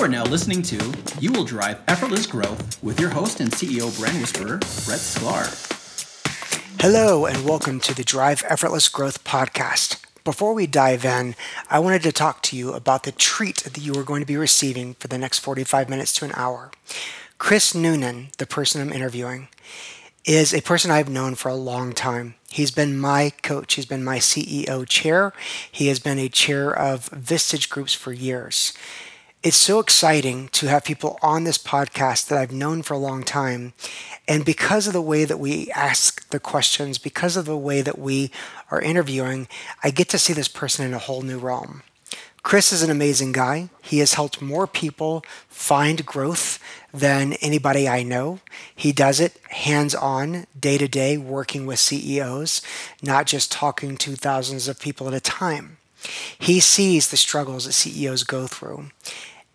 are now listening to You Will Drive Effortless Growth with your host and CEO brand whisperer, Brett Sklar. Hello, and welcome to the Drive Effortless Growth podcast. Before we dive in, I wanted to talk to you about the treat that you are going to be receiving for the next 45 minutes to an hour. Chris Noonan, the person I'm interviewing, is a person I've known for a long time. He's been my coach, he's been my CEO chair, he has been a chair of Vistage Groups for years. It's so exciting to have people on this podcast that I've known for a long time. And because of the way that we ask the questions, because of the way that we are interviewing, I get to see this person in a whole new realm. Chris is an amazing guy. He has helped more people find growth than anybody I know. He does it hands on, day to day, working with CEOs, not just talking to thousands of people at a time. He sees the struggles that CEOs go through.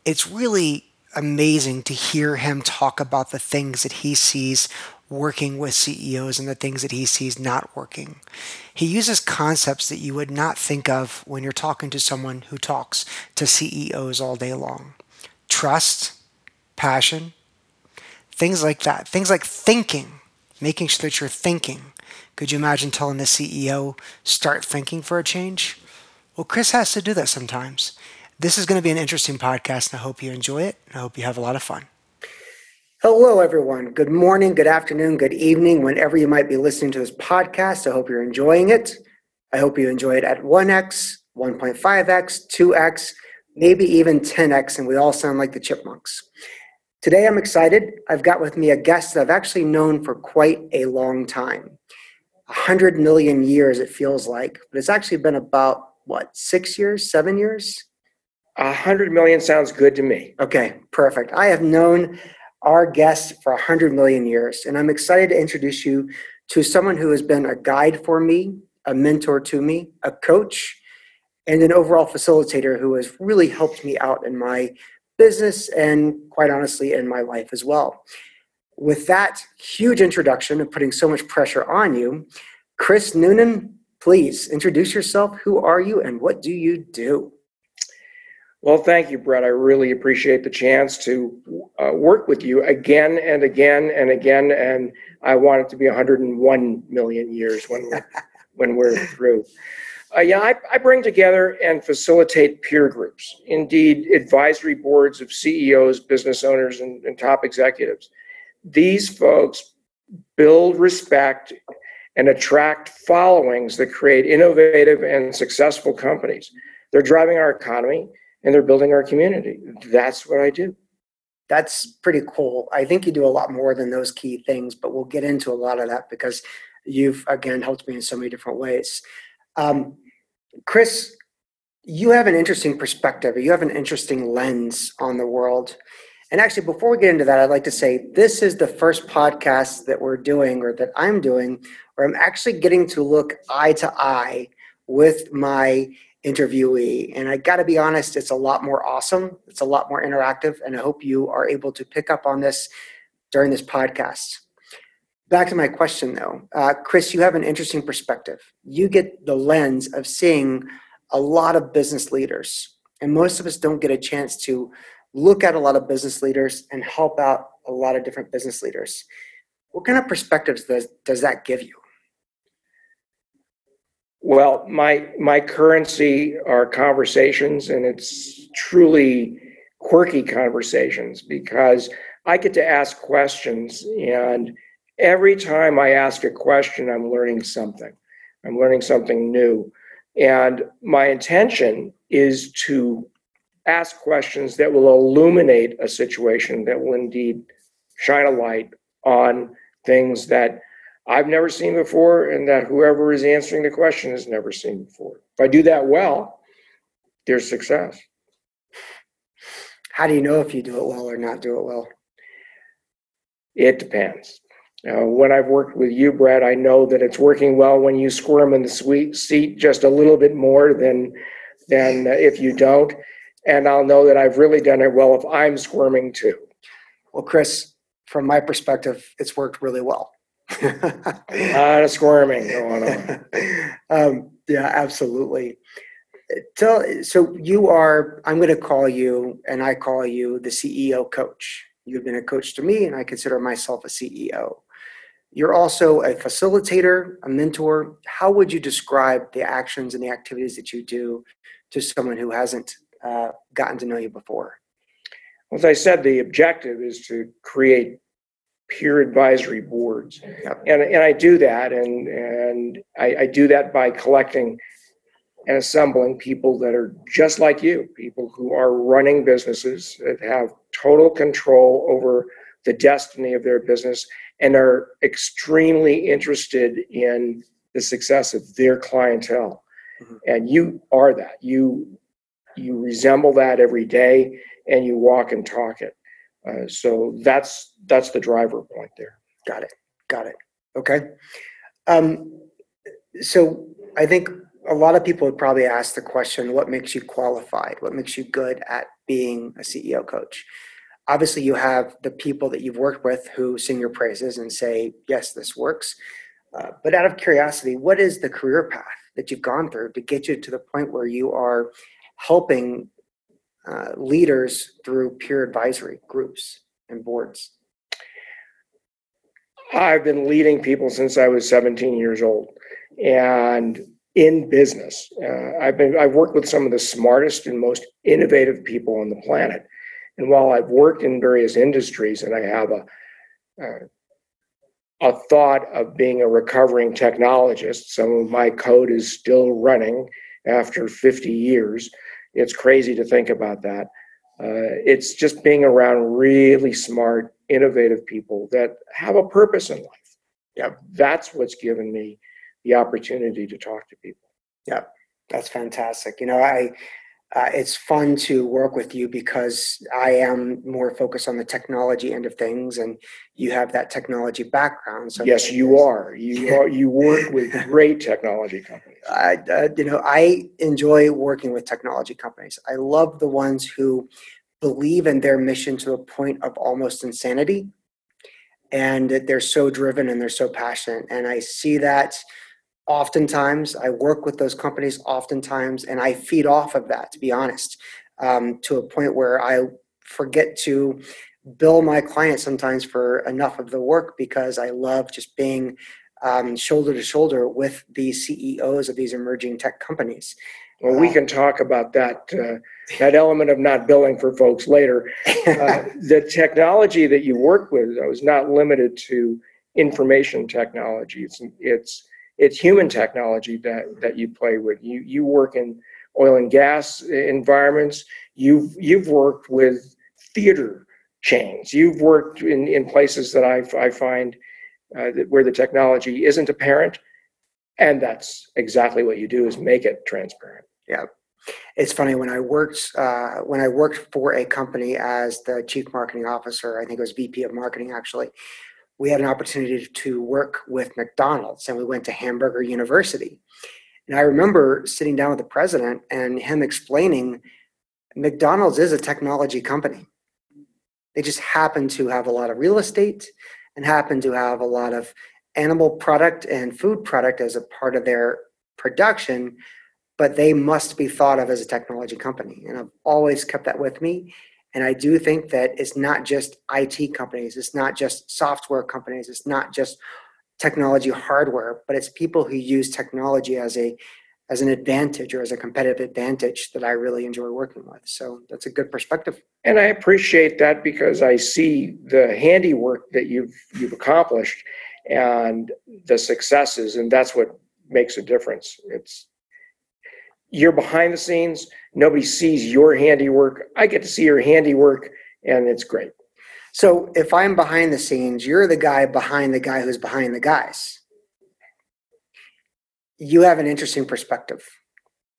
It's really amazing to hear him talk about the things that he sees working with CEOs and the things that he sees not working. He uses concepts that you would not think of when you're talking to someone who talks to CEOs all day long trust, passion, things like that. Things like thinking, making sure that you're thinking. Could you imagine telling the CEO, start thinking for a change? Well, Chris has to do that sometimes. This is going to be an interesting podcast, and I hope you enjoy it. I hope you have a lot of fun. Hello, everyone. Good morning, good afternoon, good evening, whenever you might be listening to this podcast. I hope you're enjoying it. I hope you enjoy it at 1x, 1.5x, 2x, maybe even 10x, and we all sound like the chipmunks. Today, I'm excited. I've got with me a guest that I've actually known for quite a long time. A hundred million years, it feels like, but it's actually been about, what, six years, seven years? A hundred million sounds good to me. Okay, perfect. I have known our guest for a 100 million years. And I'm excited to introduce you to someone who has been a guide for me, a mentor to me, a coach, and an overall facilitator who has really helped me out in my business and, quite honestly, in my life as well. With that huge introduction of putting so much pressure on you, Chris Noonan, please introduce yourself. Who are you and what do you do? Well, thank you, Brett. I really appreciate the chance to uh, work with you again and again and again. And I want it to be 101 million years when we're, when we're through. Uh, yeah, I, I bring together and facilitate peer groups, indeed, advisory boards of CEOs, business owners, and, and top executives. These folks build respect and attract followings that create innovative and successful companies. They're driving our economy and they're building our community. That's what I do. That's pretty cool. I think you do a lot more than those key things, but we'll get into a lot of that because you've, again, helped me in so many different ways. Um, Chris, you have an interesting perspective, you have an interesting lens on the world. And actually, before we get into that, I'd like to say this is the first podcast that we're doing or that I'm doing where I'm actually getting to look eye to eye with my interviewee. And I got to be honest, it's a lot more awesome. It's a lot more interactive. And I hope you are able to pick up on this during this podcast. Back to my question though, uh, Chris, you have an interesting perspective. You get the lens of seeing a lot of business leaders. And most of us don't get a chance to look at a lot of business leaders and help out a lot of different business leaders. What kind of perspectives does, does that give you? Well, my my currency are conversations, and it's truly quirky conversations because I get to ask questions, and every time I ask a question, I'm learning something. I'm learning something new, and my intention is to ask questions that will illuminate a situation that will indeed shine a light on things that I've never seen before, and that whoever is answering the question has never seen before. If I do that well, there's success. How do you know if you do it well or not do it well? It depends. Uh, when I've worked with you, Brad, I know that it's working well when you squirm in the sweet seat just a little bit more than than if you don't, and I'll know that I've really done it well if I'm squirming too. Well, Chris, from my perspective, it's worked really well a lot of squirming going on. um, yeah, absolutely. tell so you are i'm going to call you and i call you the ceo coach you've been a coach to me and i consider myself a ceo you're also a facilitator a mentor how would you describe the actions and the activities that you do to someone who hasn't uh, gotten to know you before as i said the objective is to create peer advisory boards and, and i do that and, and I, I do that by collecting and assembling people that are just like you, people who are running businesses that have total control over the destiny of their business and are extremely interested in the success of their clientele. Mhm. And you are that. You you resemble that every day, and you walk and talk it. Uh, so that's that's the driver point there. got it. Got it. Okay. Um, so i think a lot of people would probably ask the question what makes you qualified? What makes you good at being a ceo coach? Obviously you have the people that you've worked with who sing your praises and say yes this works. Uh, but out of curiosity what is the career path that you've gone through to get you to the point where you are helping uh, leaders through peer advisory groups and boards I've been leading people since I was 17 years old, and in business, uh, I've been I've worked with some of the smartest and most innovative people on the planet. And while I've worked in various industries, and I have a uh, a thought of being a recovering technologist, some of my code is still running after 50 years. It's crazy to think about that. Uh, it's just being around really smart, innovative people that have a purpose in life. Yeah, that's what's given me the opportunity to talk to people. Yeah, that's fantastic. You know, I uh, it's fun to work with you because I am more focused on the technology end of things, and you have that technology background. So yes, you are. You are. You work with great technology companies. I, uh, you know, I enjoy working with technology companies. I love the ones who believe in their mission to a point of almost insanity, and that they're so driven and they're so passionate. And I see that oftentimes. I work with those companies oftentimes, and I feed off of that. To be honest, um, to a point where I forget to bill my clients sometimes for enough of the work because I love just being um, shoulder to shoulder with the CEOs of these emerging tech companies. Well, we can talk about that uh, that element of not billing for folks later. Uh, the technology that you work with though, is not limited to information technology. It's it's it's human technology that that you play with. You you work in oil and gas environments. You've you've worked with theater chains. You've worked in, in places that I, I find uh, where the technology isn't apparent, and that's exactly what you do is make it transparent. Yeah. It's funny when I worked uh, when I worked for a company as the chief marketing officer. I think it was VP of marketing actually. We had an opportunity to work with McDonald's, and we went to Hamburger University. And I remember sitting down with the president and him explaining McDonald's is a technology company. They just happen to have a lot of real estate and happen to have a lot of animal product and food product as a part of their production, but they must be thought of as a technology company. And I've always kept that with me. And I do think that it's not just IT companies, it's not just software companies, it's not just technology hardware, but it's people who use technology as a as an advantage or as a competitive advantage that I really enjoy working with. So that's a good perspective. And I appreciate that because I see the handiwork that you've you've accomplished and the successes, and that's what makes a difference. It's you're behind the scenes. Nobody sees your handiwork. I get to see your handiwork, and it's great. So if I'm behind the scenes, you're the guy behind the guy who's behind the guys. You have an interesting perspective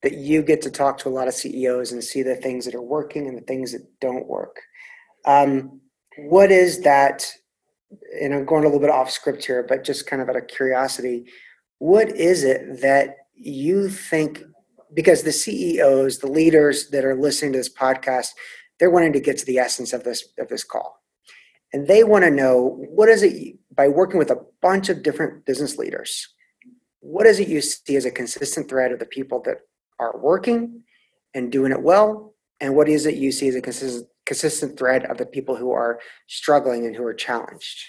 that you get to talk to a lot of CEOs and see the things that are working and the things that don't work. Um, what is that? And I'm going a little bit off script here, but just kind of out of curiosity, what is it that you think? Because the CEOs, the leaders that are listening to this podcast, they're wanting to get to the essence of this of this call and they want to know what is it by working with a bunch of different business leaders what is it you see as a consistent thread of the people that are working and doing it well? And what is it you see as a consistent, consistent thread of the people who are struggling and who are challenged?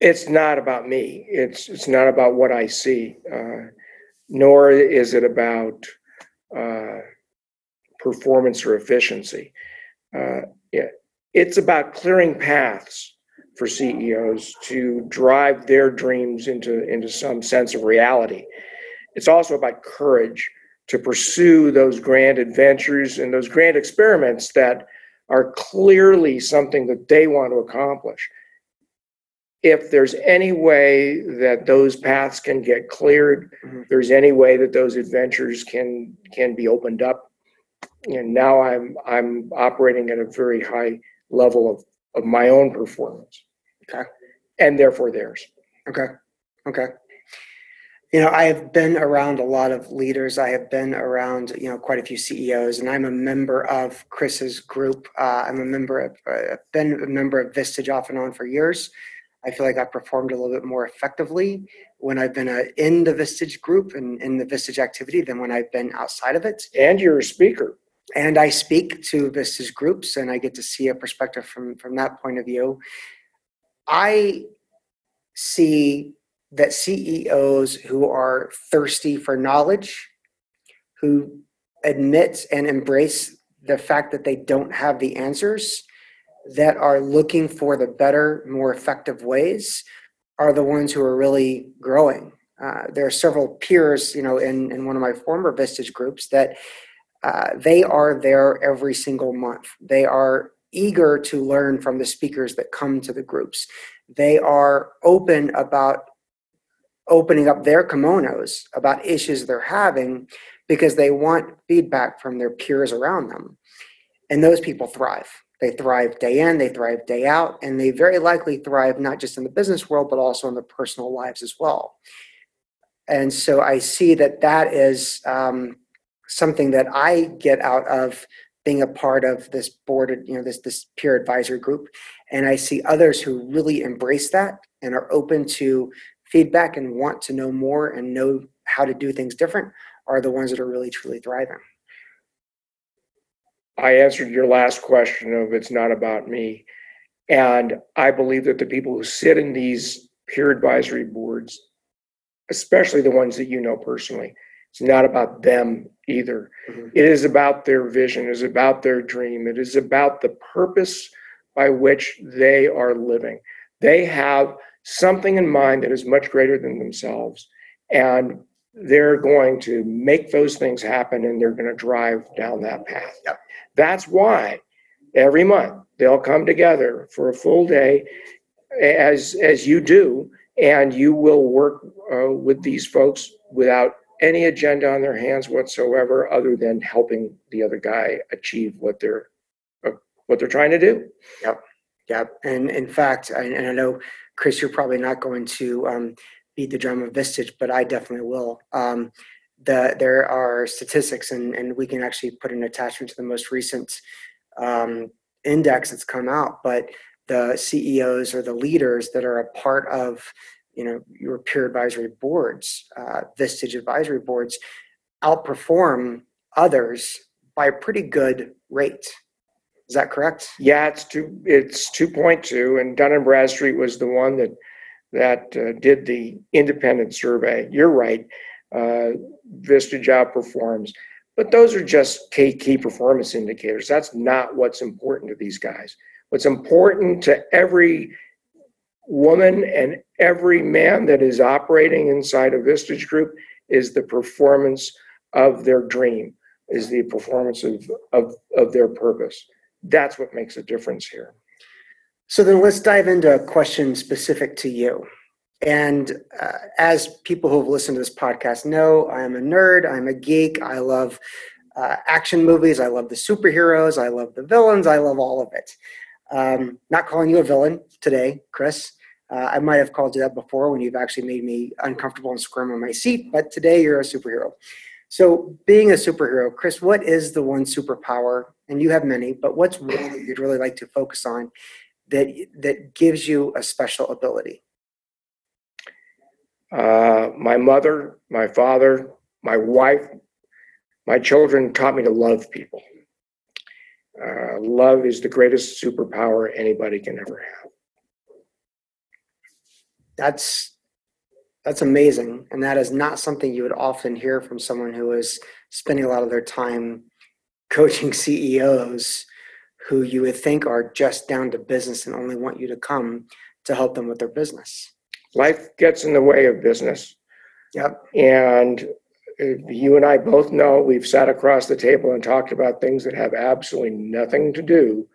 It's not about me. It's it's not about what I see, uh, nor is it about uh, performance or efficiency. Uh, yeah, it's about clearing paths for CEOs to drive their dreams into into some sense of reality. It's also about courage to pursue those grand adventures and those grand experiments that are clearly something that they want to accomplish if there's any way that those paths can get cleared, Mhm. there's any way that those adventures can can be opened up. And now I'm I'm operating at a very high level of of my own performance. Okay. And therefore theirs. Okay. Okay. You know, I have been around a lot of leaders. I have been around, you know, quite a few CEOs, and I'm a member of Chris's group. Uh, I'm a member of, uh, I've been a member of Vistage off and on for years. I feel like I've performed a little bit more effectively when I've been uh, in the Vistage group and in the Vistage activity than when I've been outside of it. And you're a speaker. And I speak to Vistage groups, and I get to see a perspective from from that point of view. I see that CEOs who are thirsty for knowledge, who admit and embrace the fact that they don't have the answers, that are looking for the better, more effective ways, are the ones who are really growing. Uh, there are several peers, you know, in, in one of my former Vistage groups that uh, they are there every single month. They are eager to learn from the speakers that come to the groups. They are open about opening up their kimonos about issues they're having because they want feedback from their peers around them. And those people thrive. They thrive day in, they thrive day out, and they very likely thrive not just in the business world, but also in their personal lives as well. And so I see that that is um, something that I get out of being a part of this board, you know, this this peer advisory group, and I see others who really embrace that and are open to feedback and want to know more and know how to do things different are the ones that are really truly thriving. I answered your last question of it's not about me. And I believe that the people who sit in these peer advisory boards, especially the ones that you know personally, it's not about them either. Mhm. It is about their vision, it is about their dream, it is about the purpose by which they are living. They have something in mind that is much greater than themselves. And they're going to make those things happen and they're going to drive down that path. Yep. That's why every month they'll come together for a full day as as you do and you will work uh, with these folks without any agenda on their hands whatsoever other than helping the other guy achieve what they're uh, what they're trying to do Yep. Yep. and in fact, and and I know, Chris, you're probably not going to um, the drum of Vistage, but I definitely will. Um, the there are statistics, and and we can actually put an attachment to the most recent um, index that's come out. But the CEOs or the leaders that are a part of, you know, your peer advisory boards, uh, Vistage advisory boards, outperform others by a pretty good rate. Is that correct? Yeah, it's two, it's two point two, and Dun and Bradstreet was the one that, that uh, did the independent survey. You're right. Uh, Vistage outperforms, but those are just key, key performance indicators. That's not what's important to these guys. What's important to every woman and every man that is operating inside a Vistage group is the performance of their dream, is the performance of, of, of their purpose. That's what makes a difference here. So then let's dive into a question specific to you. And uh, as people who have listened to this podcast know, I am a nerd, I'm a geek, I love uh, action movies, I love the superheroes, I love the villains, I love all of it. Um, not calling you a villain today, Chris. Uh, I might have called you that before when you've actually made me uncomfortable and squirm on my seat, but today you're a superhero. So, being a superhero, Chris, what is the one superpower? And you have many, but what's one that you'd really like to focus on that that gives you a special ability? Uh, my mother, my father, my wife, my children taught me to love people. Uh, love is the greatest superpower anybody can ever have. That's that's amazing, and that is not something you would often hear from someone who is spending a lot of their time coaching CEOs who you would think are just down to business and only want you to come to help them with their business. Life gets in the way of business. Yep. And you and I both know we've sat across the table and talked about things that have absolutely nothing to do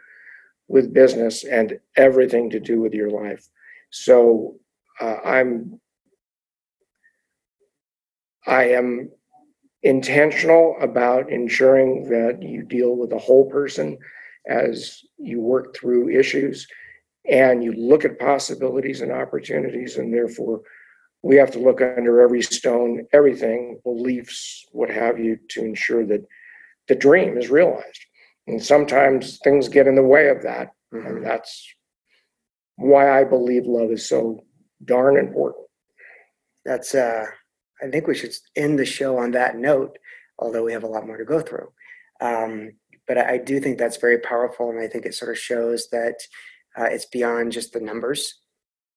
with business and everything to do with your life. So uh, I'm I am intentional about ensuring that you deal with the whole person as you work through issues and you look at possibilities and opportunities and therefore we have to look under every stone everything beliefs what have you to ensure that the dream is realized. And sometimes things get in the way of that mm-hmm. and that's why i believe love is so darn important. That's uh i think we should end the show on that note although we have a lot more to go through. Um, but I, do think that's very powerful, and I think it sort of shows that uh, it's beyond just the numbers.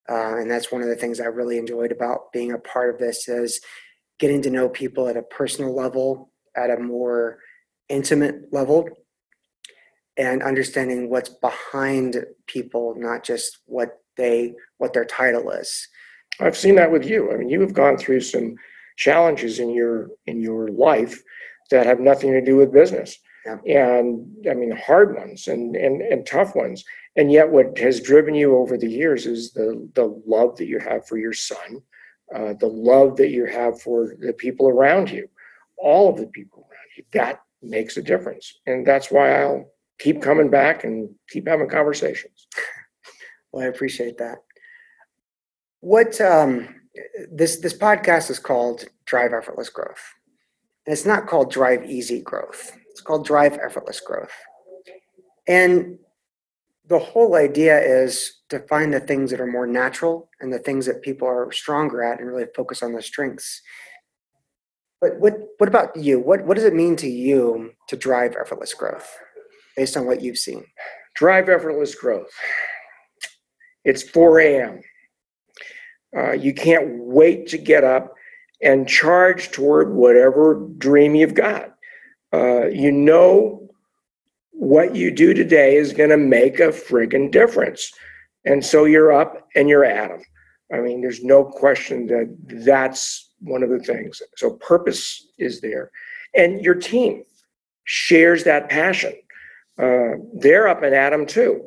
Uh, and that's one of the things I really enjoyed about being a part of this is getting to know people at a personal level, at a more intimate level, and understanding what's behind people, not just what they what their title is. I've seen that with you. I mean, you have gone through some challenges in your in your life that have nothing to do with business and I mean hard ones and, and and tough ones. And yet, what has driven you over the years is the the love that you have for your son, uh, the love that you have for the people around you, all of the people around you. That makes a difference, and that's why I'll keep coming back and keep having conversations. Well, I appreciate that. What um, this this podcast is called Drive Effortless Growth. And it's not called Drive Easy Growth. It's called Drive Effortless Growth. And the whole idea is to find the things that are more natural and the things that people are stronger at and really focus on their strengths. But what, what about you? What, what does it mean to you to drive effortless growth based on what you've seen? Drive effortless growth. It's 4 a.m. Uh, you can't wait to get up and charge toward whatever dream you've got uh, you know what you do today is going to make a friggin' difference. And so you're up and you're at them. I mean, there's no question that that's one of the things. So purpose is there. And your team shares that passion. Uh, they're up and at them too.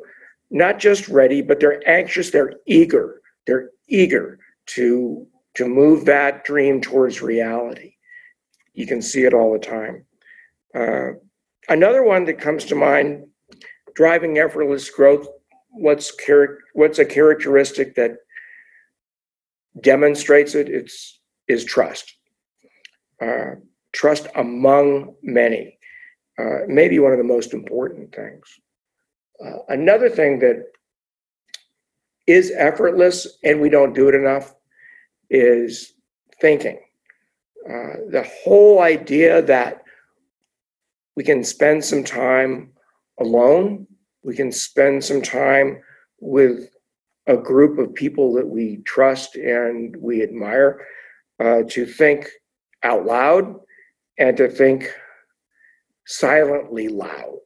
Not just ready, but they're anxious, they're eager. They're eager to, to move that dream towards reality. You can see it all the time. Uh, another one that comes to mind, driving effortless growth. What's char- what's a characteristic that demonstrates it? It's is trust. Uh, trust among many. Uh, maybe one of the most important things. Uh, another thing that is effortless and we don't do it enough is thinking. Uh, the whole idea that we can spend some time alone. We can spend some time with a group of people that we trust and we admire uh, to think out loud and to think silently loud.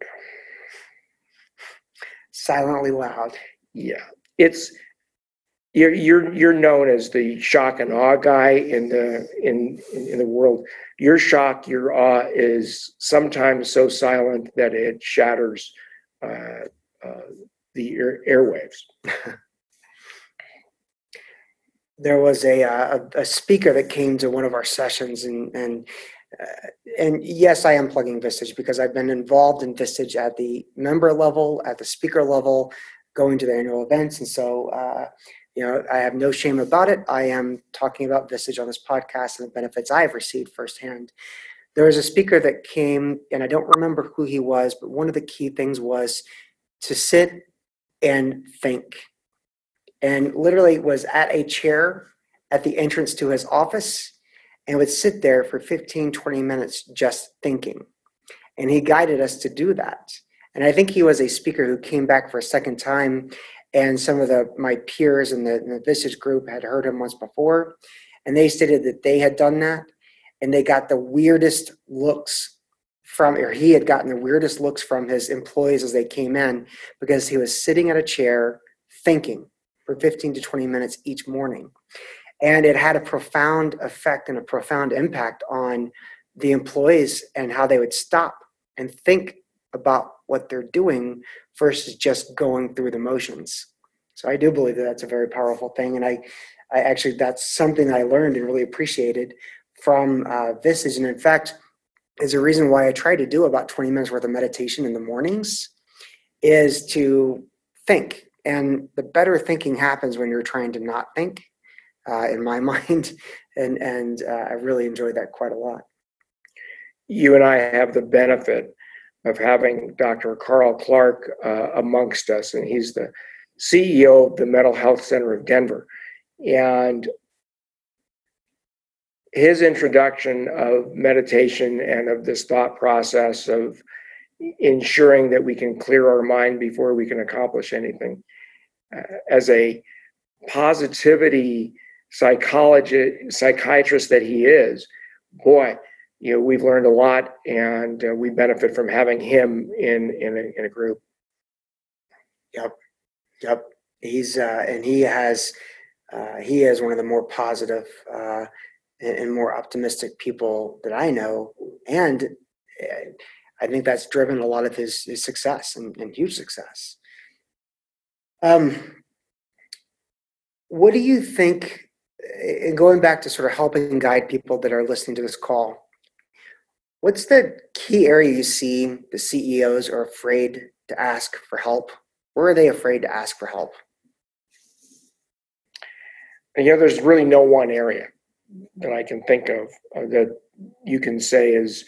Silently loud. Yeah. It's you're you're you're known as the shock and awe guy in the in in the world. Your shock, your awe is sometimes so silent that it shatters uh, uh, the air, airwaves. there was a, uh, a, a speaker that came to one of our sessions, and and uh, and yes, I am plugging Vistage because I've been involved in Vistage at the member level, at the speaker level, going to the annual events, and so uh, you know, I have no shame about it. I am talking about Vistage on this podcast and the benefits I've received firsthand. There was a speaker that came, and I don't remember who he was, but one of the key things was to sit and think. And literally was at a chair at the entrance to his office and would sit there for 15, 20 minutes just thinking. And he guided us to do that. And I think he was a speaker who came back for a second time, and some of the my peers in the, in the group had heard him once before, and they stated that they had done that, and they got the weirdest looks from, or he had gotten the weirdest looks from his employees as they came in because he was sitting at a chair thinking for 15 to 20 minutes each morning. And it had a profound effect and a profound impact on the employees and how they would stop and think about what they're doing versus just going through the motions. So I do believe that that's a very powerful thing. And I, I actually, that's something I learned and really appreciated from uh, Vistage. And in fact, is a reason why I try to do about 20 minutes worth of meditation in the mornings is to think. And the better thinking happens when you're trying to not think, uh, in my mind. And, and uh, I really enjoyed that quite a lot. You and I have the benefit of having Dr. Carl Clark uh, amongst us, and he's the CEO of the Mental Health Center of Denver. And his introduction of meditation and of this thought process of ensuring that we can clear our mind before we can accomplish anything uh, as a positivity psychologist psychiatrist that he is boy you know we've learned a lot and uh, we benefit from having him in in a, in a group yep yep he's uh, and he has uh, he is one of the more positive uh, and, more optimistic people that I know. And eh, I think that's driven a lot of his, his success and, and huge success. Um, what do you think, and going back to sort of helping guide people that are listening to this call, what's the key area you see the CEOs are afraid to ask for help? Where are they afraid to ask for help? And you know, there's really no one area that I can think of uh, that you can say is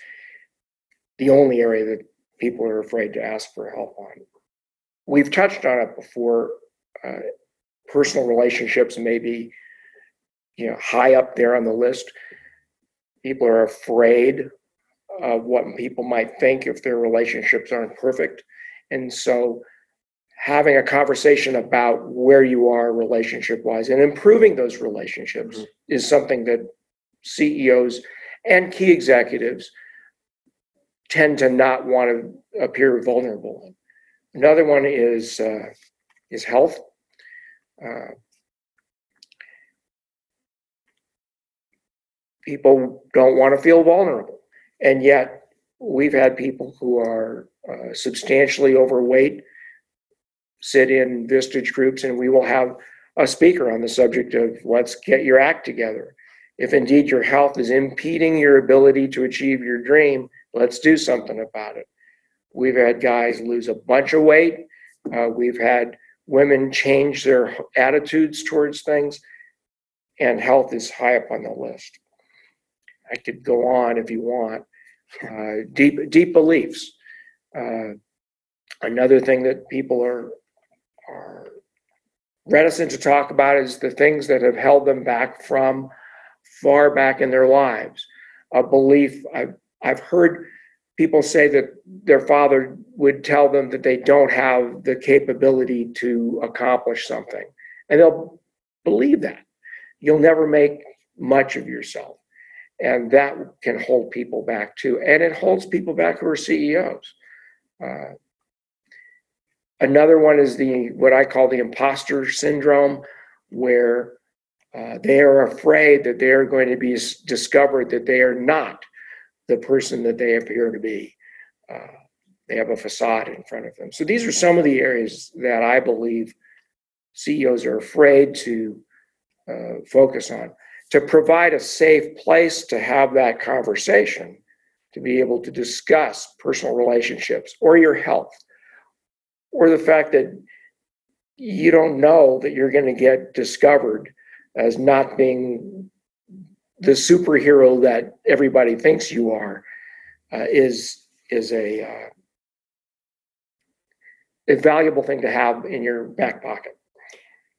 the only area that people are afraid to ask for help on. We've touched on it before. Uh, personal relationships may be, you know, high up there on the list. People are afraid of what people might think if their relationships aren't perfect, and so having a conversation about where you are relationship wise and improving those relationships mm-hmm. is something that CEOs and key executives tend to not want to appear vulnerable. Another one is uh, is health. Uh, people don't want to feel vulnerable, and yet we've had people who are uh, substantially overweight sit in Vistage groups and we will have a speaker on the subject of let's get your act together. If indeed your health is impeding your ability to achieve your dream, let's do something about it. We've had guys lose a bunch of weight. Uh, we've had women change their attitudes towards things, and health is high up on the list. I could go on if you want. Uh, deep, deep beliefs. Uh, another thing that people are are reticent to talk about is the things that have held them back from far back in their lives. A belief I've, I've heard people say that their father would tell them that they don't have the capability to accomplish something. And they'll believe that. You'll never make much of yourself. And that can hold people back too. And it holds people back who are CEOs. Uh, Another one is the what I call the imposter syndrome, where uh, they are afraid that they are going to be discovered that they are not the person that they appear to be. Uh, they have a facade in front of them. So these are some of the areas that I believe CEOs are afraid to uh, focus on. To provide a safe place to have that conversation, to be able to discuss personal relationships or your health or the fact that you don't know that you're going to get discovered as not being the superhero that everybody thinks you are uh, is is a uh, a valuable thing to have in your back pocket.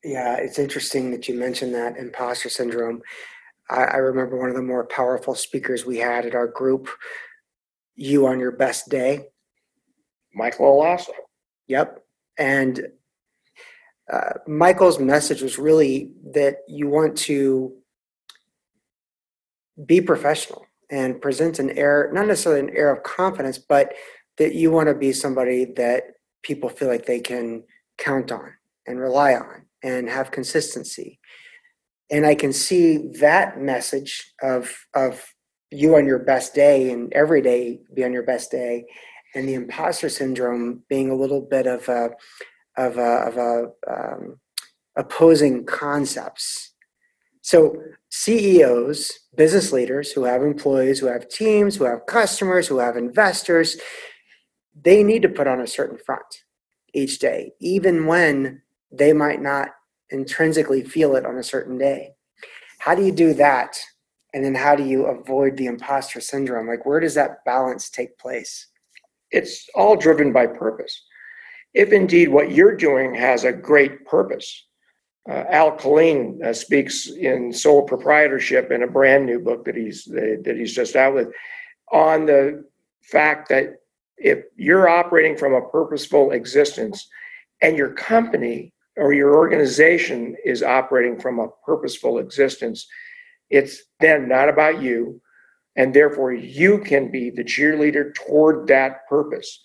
Yeah, it's interesting that you mentioned that imposter syndrome. I, I remember one of the more powerful speakers we had at our group. You on your best day. Michael Allosso. Yep. And uh, Michael's message was really that you want to be professional and present an air, not necessarily an air of confidence, but that you want to be somebody that people feel like they can count on and rely on and have consistency. And I can see that message of of you on your best day and every day be on your best day, and the imposter syndrome being a little bit of a of a, of a um, opposing concepts. So CEOs, business leaders who have employees, who have teams, who have customers, who have investors, they need to put on a certain front each day, even when they might not intrinsically feel it on a certain day. How do you do that? And then how do you avoid the imposter syndrome? Like, where does that balance take place? It's all driven by purpose. If indeed what you're doing has a great purpose, uh, Al Killeen uh, speaks in Sole Proprietorship in a brand new book that he's that he's just out with on the fact that if you're operating from a purposeful existence and your company or your organization is operating from a purposeful existence, it's then not about you. And therefore, you can be the cheerleader toward that purpose.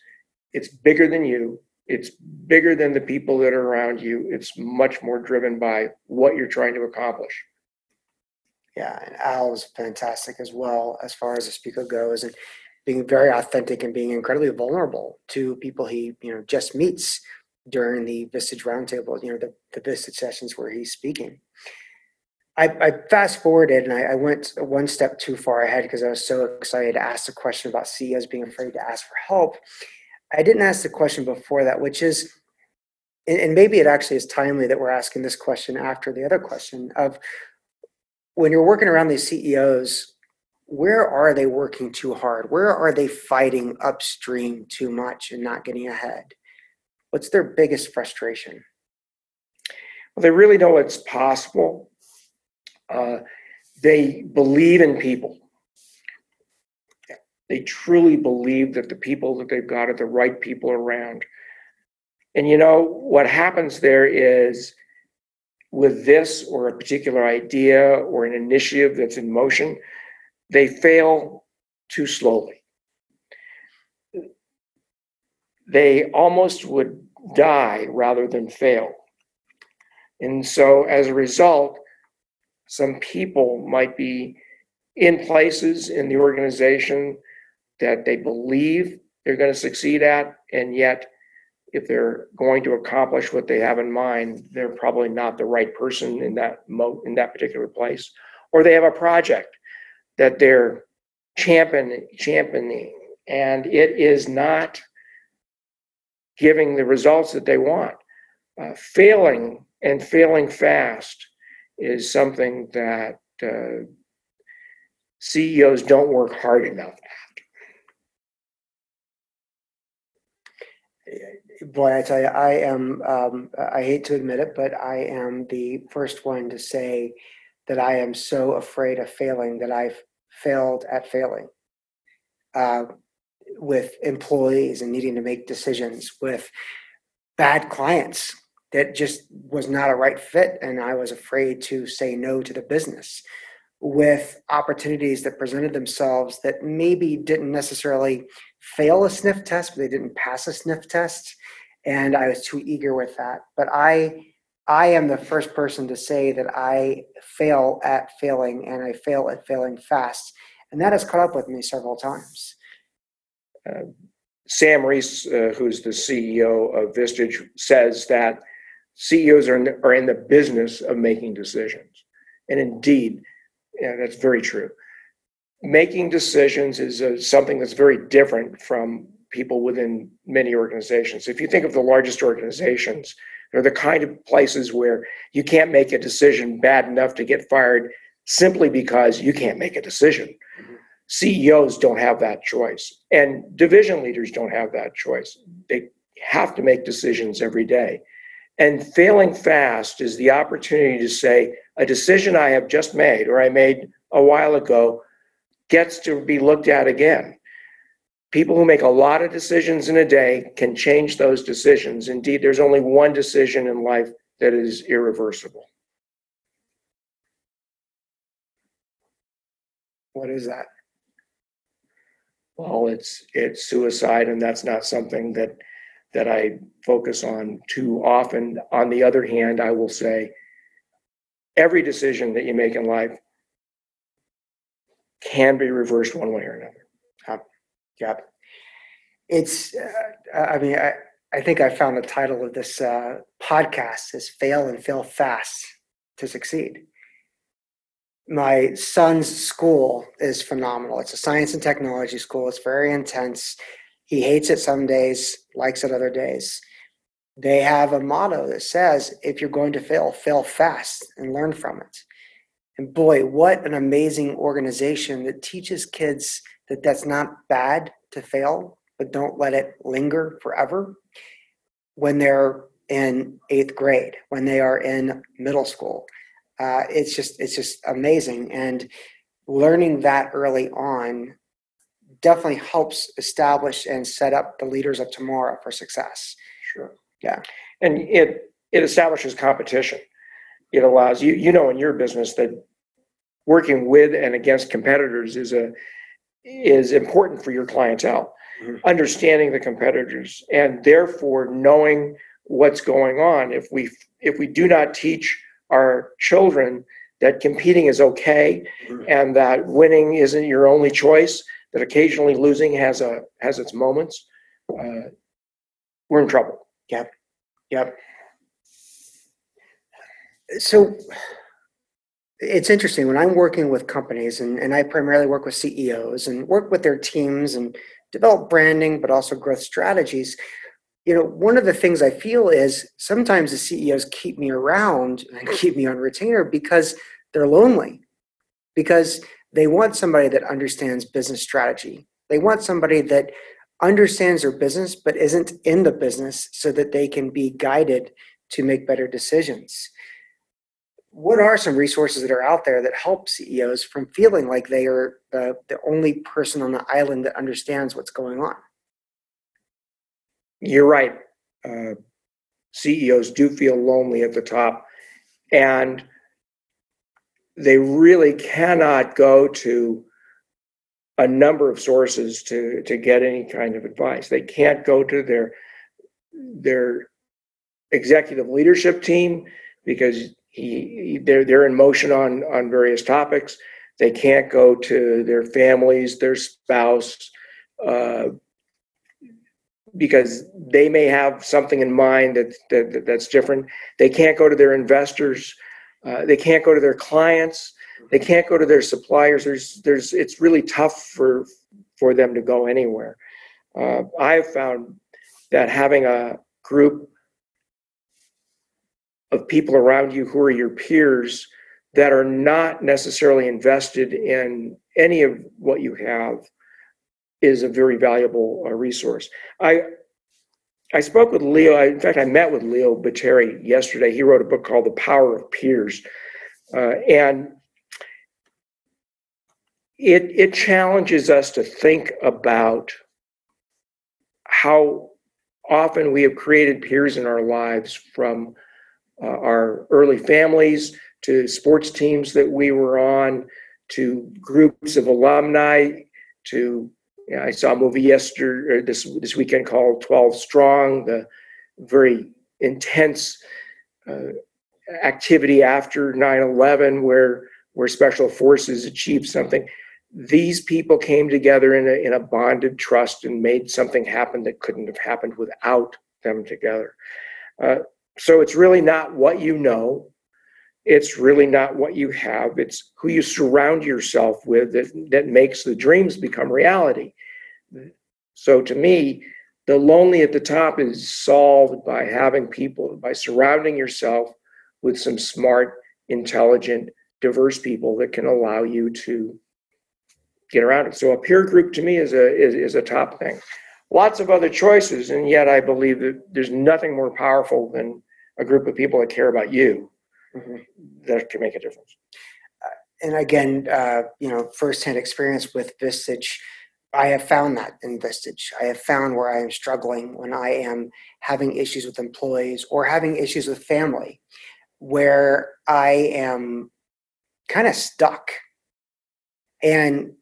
It's bigger than you, it's bigger than the people that are around you. It's much more driven by what you're trying to accomplish. Yeah, and Al is fantastic as well as far as a speaker goes. And being very authentic and being incredibly vulnerable to people he you know just meets during the Vistage Roundtable, you know the, the Vistage sessions where he's speaking. I, I fast forwarded and I, I, went one step too far ahead because I was so excited to ask the question about CEOs being afraid to ask for help. I didn't ask the question before that, which is, and, and maybe it actually is timely that we're asking this question after the other question of when you're working around these CEOs, where are they working too hard? Where are they fighting upstream too much and not getting ahead? What's their biggest frustration? Well, they really know it's possible. Uh, they believe in people. They truly believe that the people that they've got are the right people around. And you know, what happens there is with this or a particular idea or an initiative that's in motion, they fail too slowly. They almost would die rather than fail. And so, as a result, some people might be in places in the organization that they believe they're going to succeed at, and yet, if they're going to accomplish what they have in mind, they're probably not the right person in that mo- in that particular place, or they have a project that they're championing, championing and it is not giving the results that they want. Uh, failing and failing fast is something that uh, CEOs don't work hard enough at. Boy, I tell you, I am, um, I hate to admit it, but I am the first one to say that I am so afraid of failing that I've failed at failing uh, with employees and needing to make decisions with bad clients that just was not a right fit and i was afraid to say no to the business with opportunities that presented themselves that maybe didn't necessarily fail a sniff test but they didn't pass a sniff test and i was too eager with that but i I am the first person to say that I fail at failing and I fail at failing fast. And that has caught up with me several times. Sam Reese, uh, who's the CEO of Vistage, says that CEOs are in, the, are in the business of making decisions. And indeed, yeah, that's very true. Making decisions is uh, something that's very different from people within many organizations. If you think of the largest organizations, they're the kind of places where you can't make a decision bad enough to get fired simply because you can't make a decision. Mm-hmm. CEOs don't have that choice, and division leaders don't have that choice. They have to make decisions every day. And failing fast is the opportunity to say, a decision I have just made or I made a while ago gets to be looked at again. People who make a lot of decisions in a day can change those decisions. Indeed, there's only one decision in life that is irreversible. What is that? Well, it's it's suicide, and that's not something that that I focus on too often. On the other hand, I will say every decision that you make in life can be reversed one way or another. Yep. It's, uh, I mean, I, I think I found the title of this uh, podcast is Fail and Fail Fast to Succeed. My son's school is phenomenal. It's a science and technology school. It's very intense. He hates it some days, likes it other days. They have a motto that says, if you're going to fail, fail fast and learn from it. And boy, what an amazing organization that teaches kids that that's not bad to fail, but don't let it linger forever when they're in eighth grade, when they are in middle school. Uh, it's just it's just amazing, and learning that early on definitely helps establish and set up the leaders of tomorrow for success. Sure. Yeah. And it it establishes competition. It allows you you know in your business that working with and against competitors is a is important for your clientele. Mm-hmm. Understanding the competitors and therefore knowing what's going on. If we if we do not teach our children that competing is okay and that winning isn't your only choice, that occasionally losing has a has its moments, uh, we're in trouble. Yep. Yep. So it's interesting when I'm working with companies, and, and I primarily work with CEOs and work with their teams and develop branding, but also growth strategies. You know, one of the things I feel is sometimes the CEOs keep me around and keep me on retainer because they're lonely, because they want somebody that understands business strategy. They want somebody that understands their business but isn't in the business so that they can be guided to make better decisions what are some resources that are out there that help CEOs from feeling like they are the, the only person on the island that understands what's going on? You're right. Uh, CEOs do feel lonely at the top, and they really cannot go to a number of sources to to get any kind of advice. They can't go to their their executive leadership team because he, they're they're in motion on on various topics. They can't go to their families, their spouse, uh, because they may have something in mind that, that that's different. They can't go to their investors. Uh, they can't go to their clients. They can't go to their suppliers. There's there's it's really tough for for them to go anywhere. Uh, I have found that having a group of people around you who are your peers that are not necessarily invested in any of what you have is a very valuable uh, resource. I I spoke with Leo. I, in fact, I met with Leo Bottary yesterday. He wrote a book called The Power of Peers, uh, and it it challenges us to think about how often we have created peers in our lives from uh, our early families to sports teams that we were on to groups of alumni to I saw a movie yesterday this this weekend called 12 Strong, the very intense uh, activity after 9/11 where where special forces achieved something. These people came together in a, in a bonded trust and made something happen that couldn't have happened without them together. Uh, so it's really not what you know. It's really not what you have. It's who you surround yourself with that, that makes the dreams become reality. So to me, the lonely at the top is solved by having people, by surrounding yourself with some smart, intelligent, diverse people that can allow you to get around it. So a peer group to me is a is, is a top thing lots of other choices, and yet I believe that there's nothing more powerful than a group of people that care about you mm-hmm. that can make a difference. and again, uh, you know, firsthand experience with Vistage, I have found that in Vistage. I have found where I am struggling when I am having issues with employees or having issues with family, where I am kind of stuck. And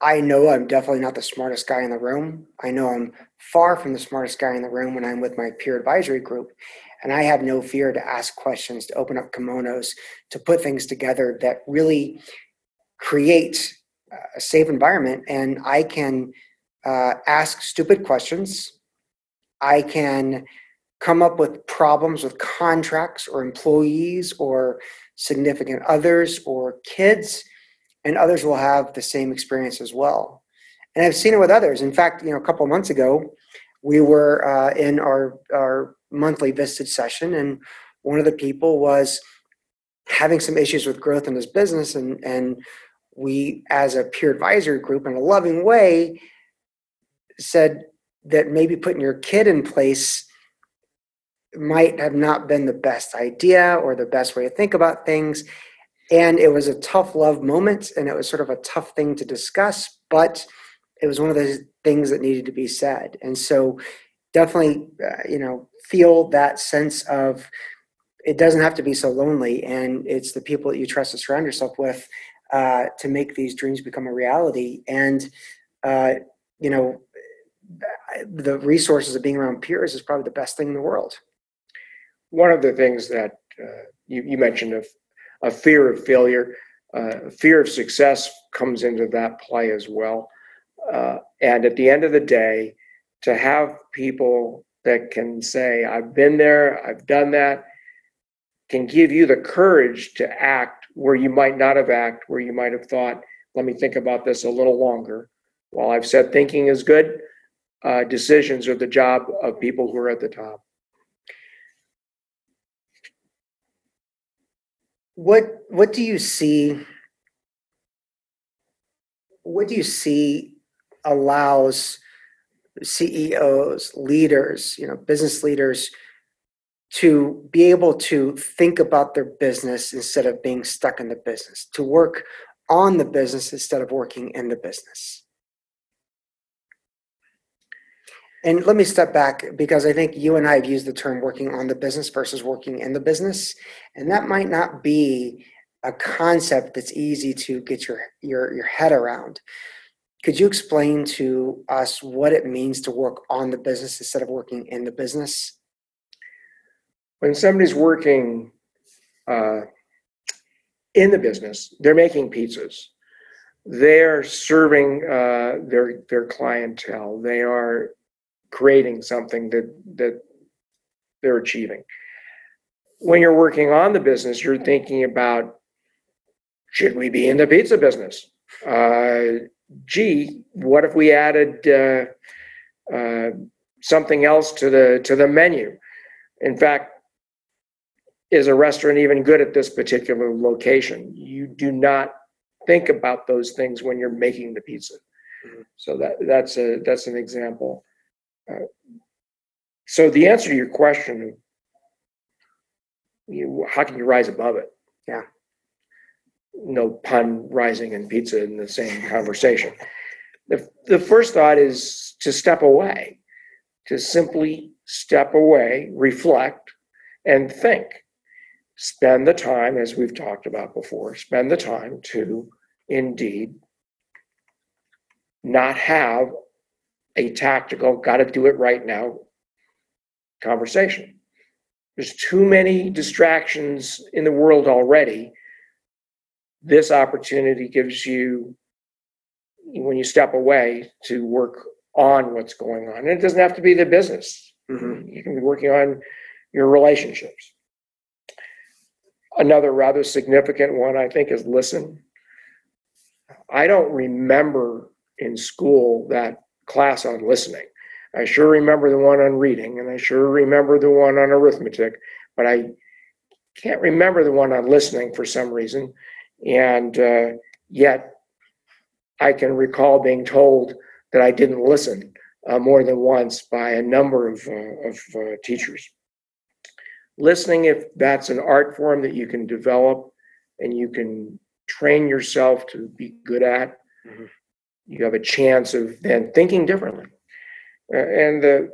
I know I'm definitely not the smartest guy in the room. I know I'm far from the smartest guy in the room when I'm with my peer advisory group. And I have no fear to ask questions, to open up kimonos, to put things together that really create a safe environment. And I can uh, ask stupid questions. I can come up with problems with contracts or employees or significant others or kids, and others will have the same experience as well. And I've seen it with others. In fact, you know, a couple months ago, we were uh, in our our monthly Vistage session, and one of the people was having some issues with growth in his business, and and we, as a peer advisory group, in a loving way, said that maybe putting your kid in place might have not been the best idea or the best way to think about things. And it was a tough love moment, and it was sort of a tough thing to discuss, but it was one of those things that needed to be said. And so, definitely, uh, you know, feel that sense of it doesn't have to be so lonely, and it's the people that you trust to surround yourself with uh, to make these dreams become a reality. And uh, you know, the resources of being around peers is probably the best thing in the world. One of the things that uh, you, you, mentioned of a fear of failure, uh, fear of success comes into that play as well. Uh, and at the end of the day, to have people that can say, I've been there, I've done that, can give you the courage to act where you might not have acted, where you might have thought, let me think about this a little longer. While I've said thinking is good, uh, decisions are the job of people who are at the top. What what do you see? What do you see allows CEOs, leaders, you know, business leaders to be able to think about their business instead of being stuck in the business, to work on the business instead of working in the business. And let me step back because I think you and I have used the term working on the business versus working in the business. And that might not be a concept that's easy to get your, your, your head around. Could you explain to us what it means to work on the business instead of working in the business? When somebody's working uh, in the business, they're making pizzas. They're serving uh, their their clientele. They are creating something that that they're achieving. When you're working on the business, you're thinking about should we be in the pizza business? Uh, gee, what if we added uh, uh, something else to the to the menu? In fact, is a restaurant even good at this particular location? You do not think about those things when you're making the pizza. Mm-hmm. So that that's a that's an example. Uh, so the answer to your question, you, how can you rise above it? Yeah no pun rising and pizza in the same conversation. The, the first thought is to step away, to simply step away, reflect, and think. Spend the time, as we've talked about before, spend the time to indeed not have a tactical, got to do it right now conversation. There's too many distractions in the world already this opportunity gives you when you step away to work on what's going on. And it doesn't have to be the business. Mm-hmm. you can be working on your relationships. Another rather significant one i think is listen. I don't remember in school that class on listening. I sure remember the one on reading and i sure remember the one on arithmetic but i can't remember the one on listening for some reason and uh, yet, I can recall being told that I didn't listen uh, more than once by a number of, uh, of uh, teachers. listening, if that's an art form that you can develop and you can train yourself to be good at, Mhm. you have a chance of then thinking differently. Uh, and the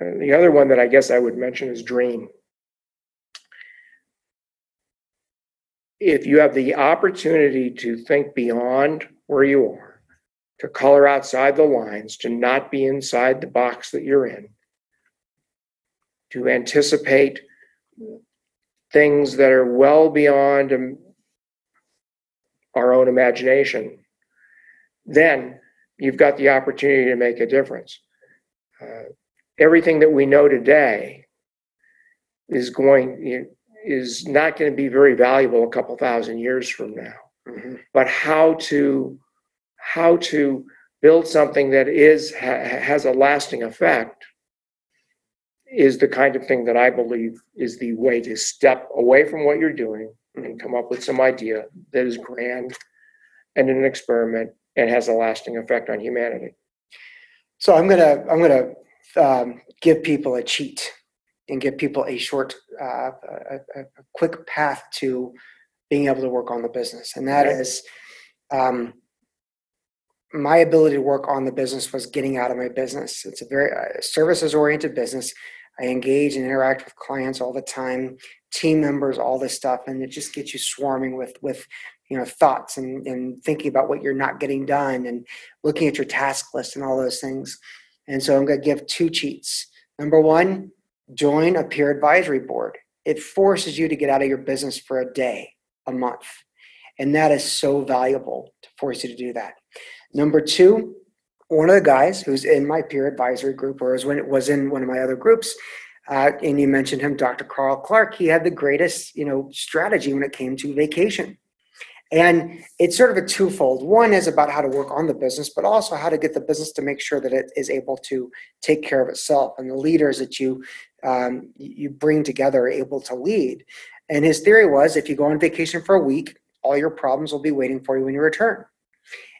uh, the other one that I guess I would mention is dream. If you have the opportunity to think beyond where you are, to color outside the lines, to not be inside the box that you're in, to anticipate things that are well beyond our own imagination, then you've got the opportunity to make a difference. Uh, everything that we know today is going is not going to be very valuable a couple thousand years from now. Mhm. But how to how to build something that is ha, has a lasting effect is the kind of thing that I believe is the way to step away from what you're doing and come up with some idea that is grand and an experiment and has a lasting effect on humanity. So I'm gonna I'm gonna um, give people a cheat and give people a short, uh, a, a, quick path to being able to work on the business, and that is um, my ability to work on the business was getting out of my business. It's a very uh, services oriented business. I engage and interact with clients all the time, team members, all this stuff, and it just gets you swarming with with you know thoughts and, and thinking about what you're not getting done and looking at your task list and all those things. And so I'm going to give two cheats. Number one, join a peer advisory board. It forces you to get out of your business for a day, a month. And that is so valuable to force you to do that. Number two, one of the guys who's in my peer advisory group, or was in one of my other groups, uh, and you mentioned him, Dr. Carl Clark. He had the greatest, you know, strategy when it came to vacation. And it's sort of a twofold. One is about how to work on the business, but also how to get the business to make sure that it is able to take care of itself, and the leaders that you um, you bring together are able to lead. And his theory was, if you go on vacation for a week, all your problems will be waiting for you when you return.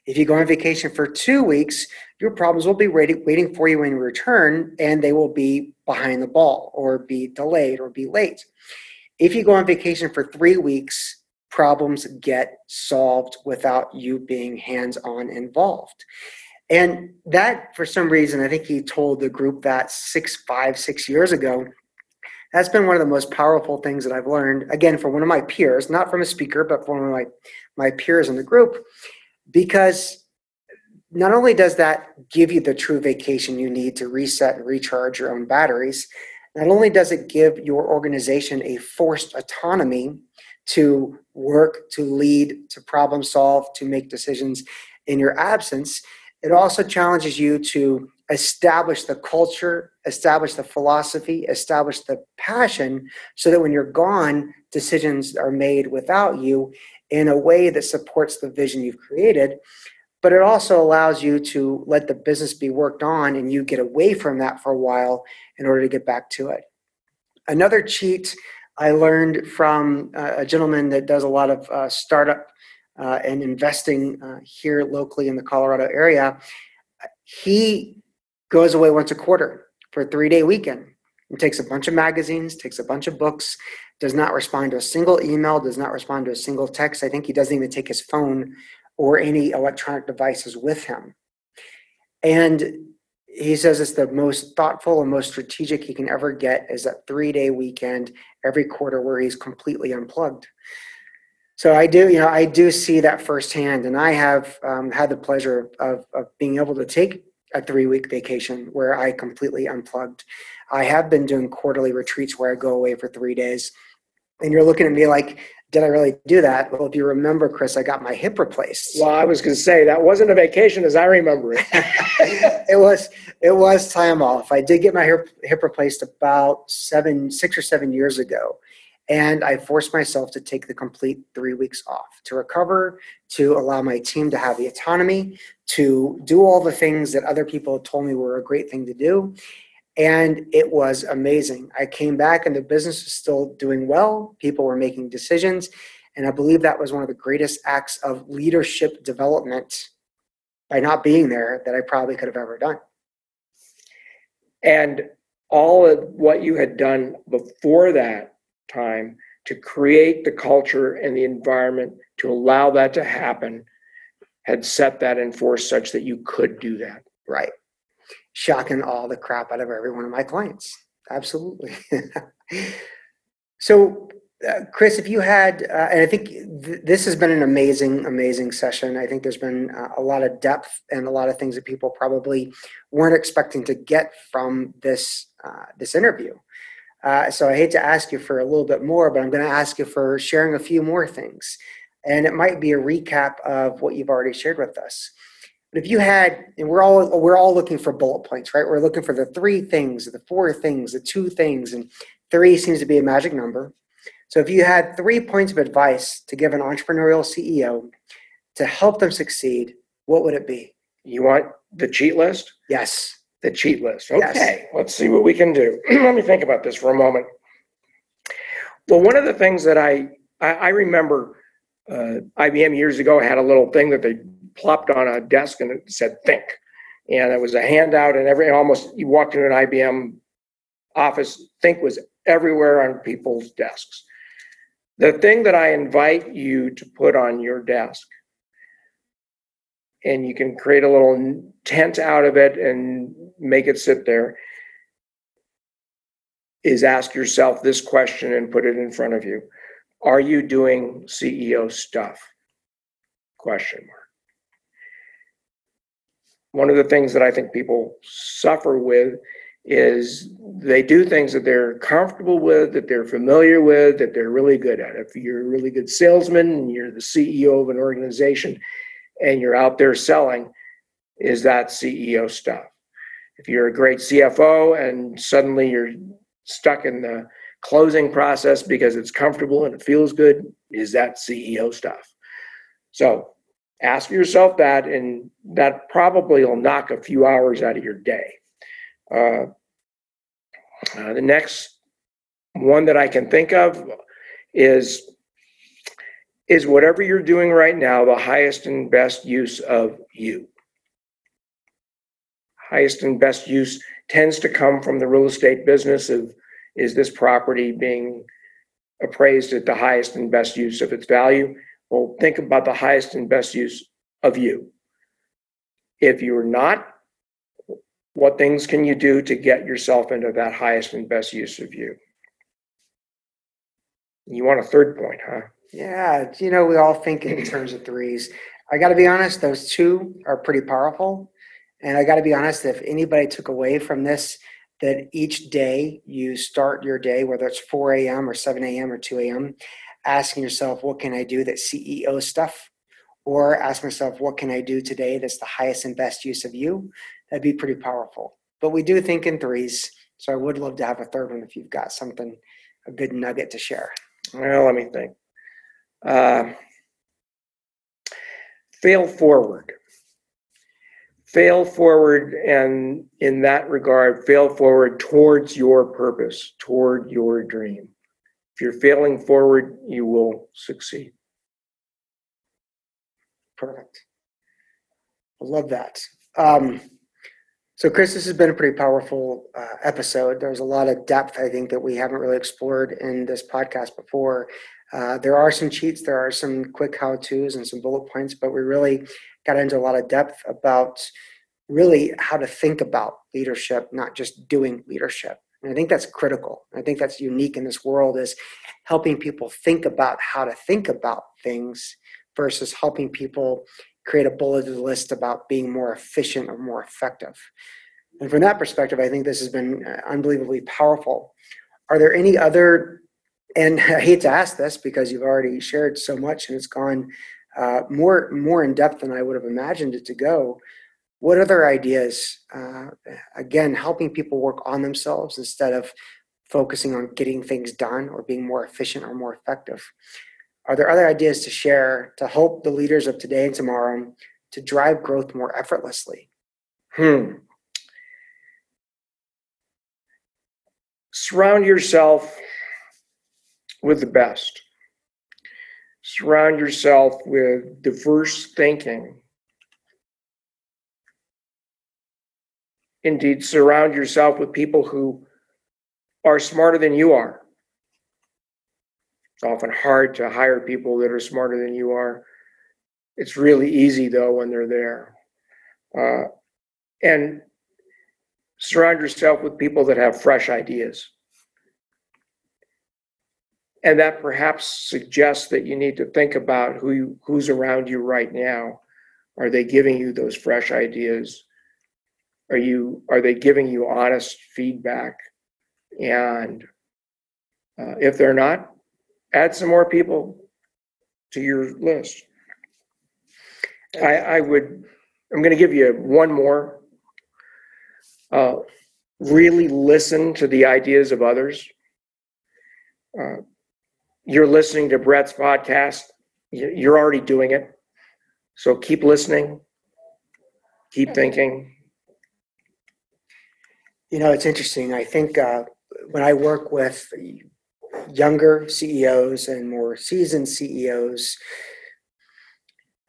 If you go on vacation for two weeks, your problems will be waiting, waiting for you when you return, and they will be behind the ball, or be delayed, or be late. If you go on vacation for three weeks, problems get solved without you being hands on involved. And that, for some reason, I think he told the group that six, five, six years ago. That's been one of the most powerful things that I've learned, again, from one of my peers, not from a speaker, but from one of my, my peers in the group, because not only does that give you the true vacation you need to reset and recharge your own batteries, not only does it give your organization a forced autonomy to work, to lead, to problem solve, to make decisions in your absence, it also challenges you to establish the culture, establish the philosophy, establish the passion, so that when you're gone, decisions are made without you in a way that supports the vision you've created. But it also allows you to let the business be worked on and you get away from that for a while in order to get back to it. Another cheat I learned from uh, a gentleman that does a lot of uh, startup uh, and investing uh, here locally in the Colorado area. He goes away once a quarter for a three day weekend and takes a bunch of magazines, takes a bunch of books, does not respond to a single email, does not respond to a single text. I think he doesn't even take his phone or any electronic devices with him. And he says it's the most thoughtful and most strategic he can ever get is that three day weekend every quarter where he's completely unplugged. So I do, you know, I do see that firsthand, and I have um, had the pleasure of, of being able to take a three week vacation where I completely unplugged. I have been doing quarterly retreats where I go away for three days, and you're looking at me like, did I really do that? Well, if you remember, Chris, I got my hip replaced. Well, I was going to say that wasn't a vacation as I remember it. it was it was time off. I did get my hip, hip replaced about seven, six or seven years ago, and I forced myself to take the complete three weeks off to recover, to allow my team to have the autonomy, to do all the things that other people told me were a great thing to do. And it was amazing. I came back and the business was still doing well. People were making decisions. And I believe that was one of the greatest acts of leadership development by not being there that I probably could have ever done. And all of what you had done before that time to create the culture and the environment to allow that to happen had set that in force such that you could do that. Right. Shocking all the crap out of every one of my clients. Absolutely. so, uh, Chris, if you had, uh, and I think th- this has been an amazing, amazing session. I think there's been uh, a lot of depth and a lot of things that people probably weren't expecting to get from this uh, this interview. Uh, so I hate to ask you for a little bit more, but I'm going to ask you for sharing a few more things, and it might be a recap of what you've already shared with us. But if you had, and we're all we're all looking for bullet points, right? We're looking for the three things, the four things, the two things, and three seems to be a magic number. So if you had three points of advice to give an entrepreneurial CEO to help them succeed, what would it be? You want the cheat list? Yes. The cheat list. Okay, yes. let's see what we can do. Let me think about this for a moment. Well, one of the things that I I, I remember uh, IBM years ago had a little thing that they plopped on a desk and it said "Think," and it was a handout, and every almost you walked into an IBM office, "Think" was everywhere on people's desks. The thing that I invite you to put on your desk, and you can create a little tent out of it and make it sit there, is ask yourself this question and put it in front of you. Are you doing CEO stuff? Question mark. One of the things that I think people suffer with is they do things that they're comfortable with, that they're familiar with, that they're really good at. If you're a really good salesman and you're the CEO of an organization and you're out there selling, is that CEO stuff. If you're a great CFO and suddenly you're stuck in the closing process because it's comfortable and it feels good, is that CEO stuff? So ask yourself that, and that probably will knock a few hours out of your day. Uh, uh, the next one that I can think of is is whatever you're doing right now the highest and best use of you. Highest and best use tends to come from the real estate business of is this property being appraised at the highest and best use of its value? Well, think about the highest and best use of you. If you're not what things can you do to get yourself into that highest and best use of you? You want a third point, huh? Yeah, you know, we all think in terms of threes. I got to be honest, those two are pretty powerful. And I got to be honest, if anybody took away from this, that each day you start your day, whether it's 4 a.m. or 7 a.m. or 2 a.m., asking yourself, what can I do that CEO stuff? Or ask myself, what can I do today that's the highest and best use of you? that'd be pretty powerful. But we do think in threes, so I would love to have a third one if you've got something, a good nugget to share. Well, let me think. Uh, fail forward. Fail forward, and in that regard, fail forward towards your purpose, toward your dream. If you're failing forward, you will succeed. Perfect. I love that. Um, so, Chris, this has been a pretty powerful uh, episode. There's a lot of depth, I think, that we haven't really explored in this podcast before. Uh, there are some cheats, there are some quick how to's and some bullet points, but we really got into a lot of depth about really how to think about leadership, not just doing leadership. And I think that's critical. I think that's unique in this world is helping people think about how to think about things versus helping people create a bulleted list about being more efficient or more effective. And from that perspective, I think this has been uh, unbelievably powerful. Are there any other, and I hate to ask this because you've already shared so much and it's gone uh, more more in depth than I would have imagined it to go. What other ideas? Uh, again, helping people work on themselves instead of focusing on getting things done or being more efficient or more effective. Are there other ideas to share to help the leaders of today and tomorrow to drive growth more effortlessly? Hmm. Surround yourself with the best. Surround yourself with diverse thinking. Indeed, surround yourself with people who are smarter than you are. It's often hard to hire people that are smarter than you are. It's really easy though when they're there. Uh, and surround yourself with people that have fresh ideas. And that perhaps suggests that you need to think about who you, who's around you right now. Are they giving you those fresh ideas? Are you are they giving you honest feedback? And uh, if they're not, add some more people to your list. I, I would. I'm going to give you one more. Uh, really listen to the ideas of others. Uh, you're listening to Brett's podcast. You're already doing it. So keep listening, keep thinking. You know, it's interesting. I think uh, when I work with younger CEOs and more seasoned CEOs,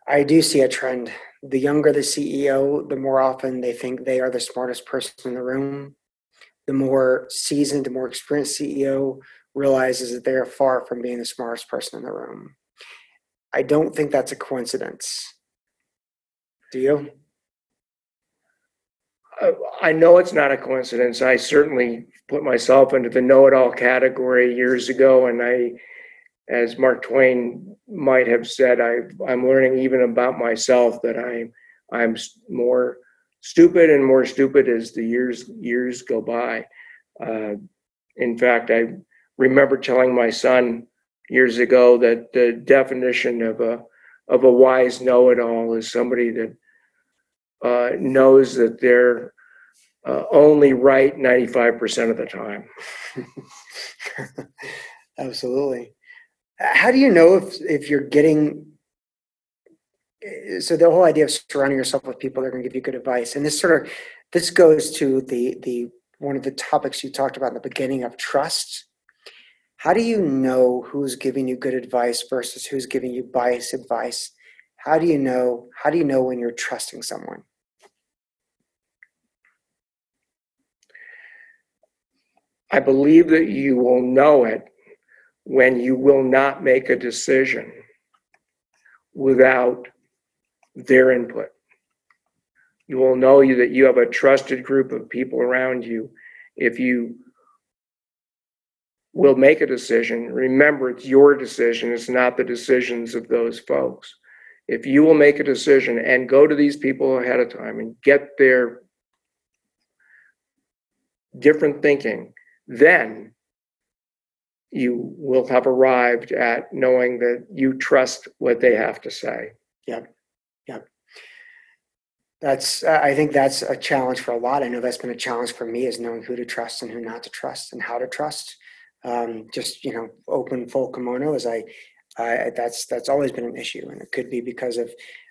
I do see a trend. The younger the CEO, the more often they think they are the smartest person in the room. The more seasoned, more experienced CEO realizes that they are far from being the smartest person in the room. I don't think that's a coincidence. Do you? I know it's not a coincidence. I certainly put myself into the know it all category years ago, and I, as Mark Twain might have said, I, I'm learning even about myself that I, I'm more stupid and more stupid as the years years go by. Uh, in fact, I remember telling my son years ago that the definition of a of a wise know-it-all is somebody that uh, knows that they're uh, only right 95% of the time. Absolutely. How do you know if, if you're getting so the whole idea of surrounding yourself with people that are going to give you good advice and this sort of this goes to the the one of the topics you talked about in the beginning of trust how do you know who's giving you good advice versus who's giving you biased advice how do you know how do you know when you're trusting someone? I believe that you will know it when you will not make a decision without their input. You will know you that you have a trusted group of people around you. If you will make a decision remember it's your decision it's not the decisions of those folks if you will make a decision and go to these people ahead of time and get their different thinking, then you will have arrived at knowing that you trust what they have to say. Yep. Yep. That's, I think that's a challenge for a lot. I know that's been a challenge for me is knowing who to trust and who not to trust and how to trust. Um, just, you know, open full kimono as I uh, that's that's always been an issue, and it could be because of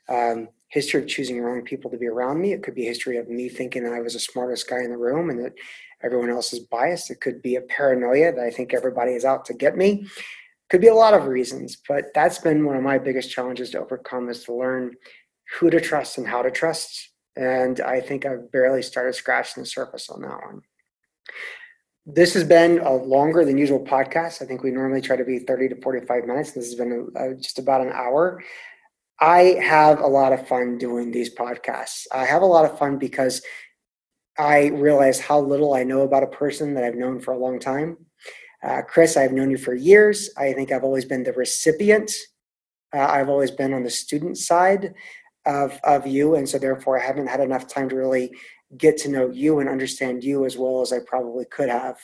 um, history of choosing wrong people to be around me. It could be history of me thinking I was the smartest guy in the room and that everyone else is biased. It could be a paranoia that I think everybody is out to get me. Could be a lot of reasons, but that's been one of my biggest challenges to overcome is to learn who to trust and how to trust. And I think I've barely started scratching the surface on that one. This has been a longer than usual podcast. I think we normally try to be 30 to 45 minutes. This has been a, a, just about an hour. I have a lot of fun doing these podcasts. I have a lot of fun because I realize how little I know about a person that I've known for a long time. Uh, Chris, I've known you for years. I think I've always been the recipient. Uh, I've always been on the student side of, of you. And so, therefore, I haven't had enough time to really get to know you and understand you as well as I probably could have.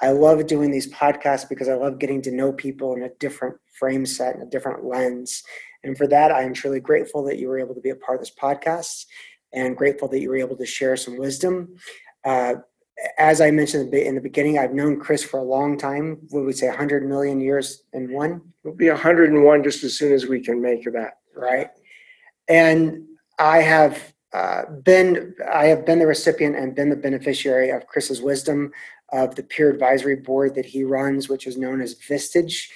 I love doing these podcasts because I love getting to know people in a different frame set and a different lens. And for that, I am truly grateful that you were able to be a part of this podcast and grateful that you were able to share some wisdom. Uh, as I mentioned in the beginning, I've known Chris for a long time. Would we say 100 million years in one? It'll be 101 just as soon as we can make that. Right. And I have uh, been I have been the recipient and been the beneficiary of Chris's wisdom of the peer advisory board that he runs, which is known as Vistage,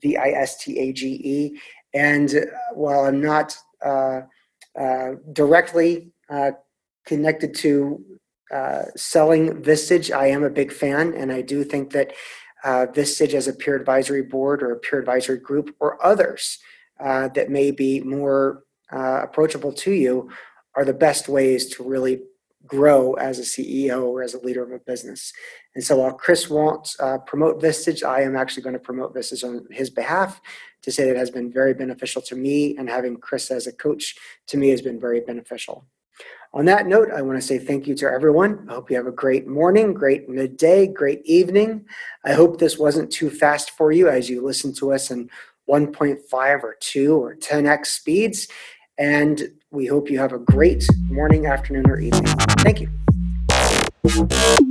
V I S T A G E. And uh, while I'm not uh, uh directly uh, connected to selling Vistage, I am a big fan, and I do think that Vistage as a peer advisory board or a peer advisory group or others that may be more approachable to you are the best ways to really grow as a CEO or as a leader of a business. And so while Chris won't uh, promote Vistage, I am actually going to promote Vistage on his behalf to say that it has been very beneficial to me, and having Chris as a coach to me has been very beneficial. On that note, I want to say thank you to everyone. I hope you have a great morning, great midday, great evening. I hope this wasn't too fast for you as you listen to us in 1.5 or 2 or 10x speeds. And we hope you have a great morning, afternoon, or evening. Thank you.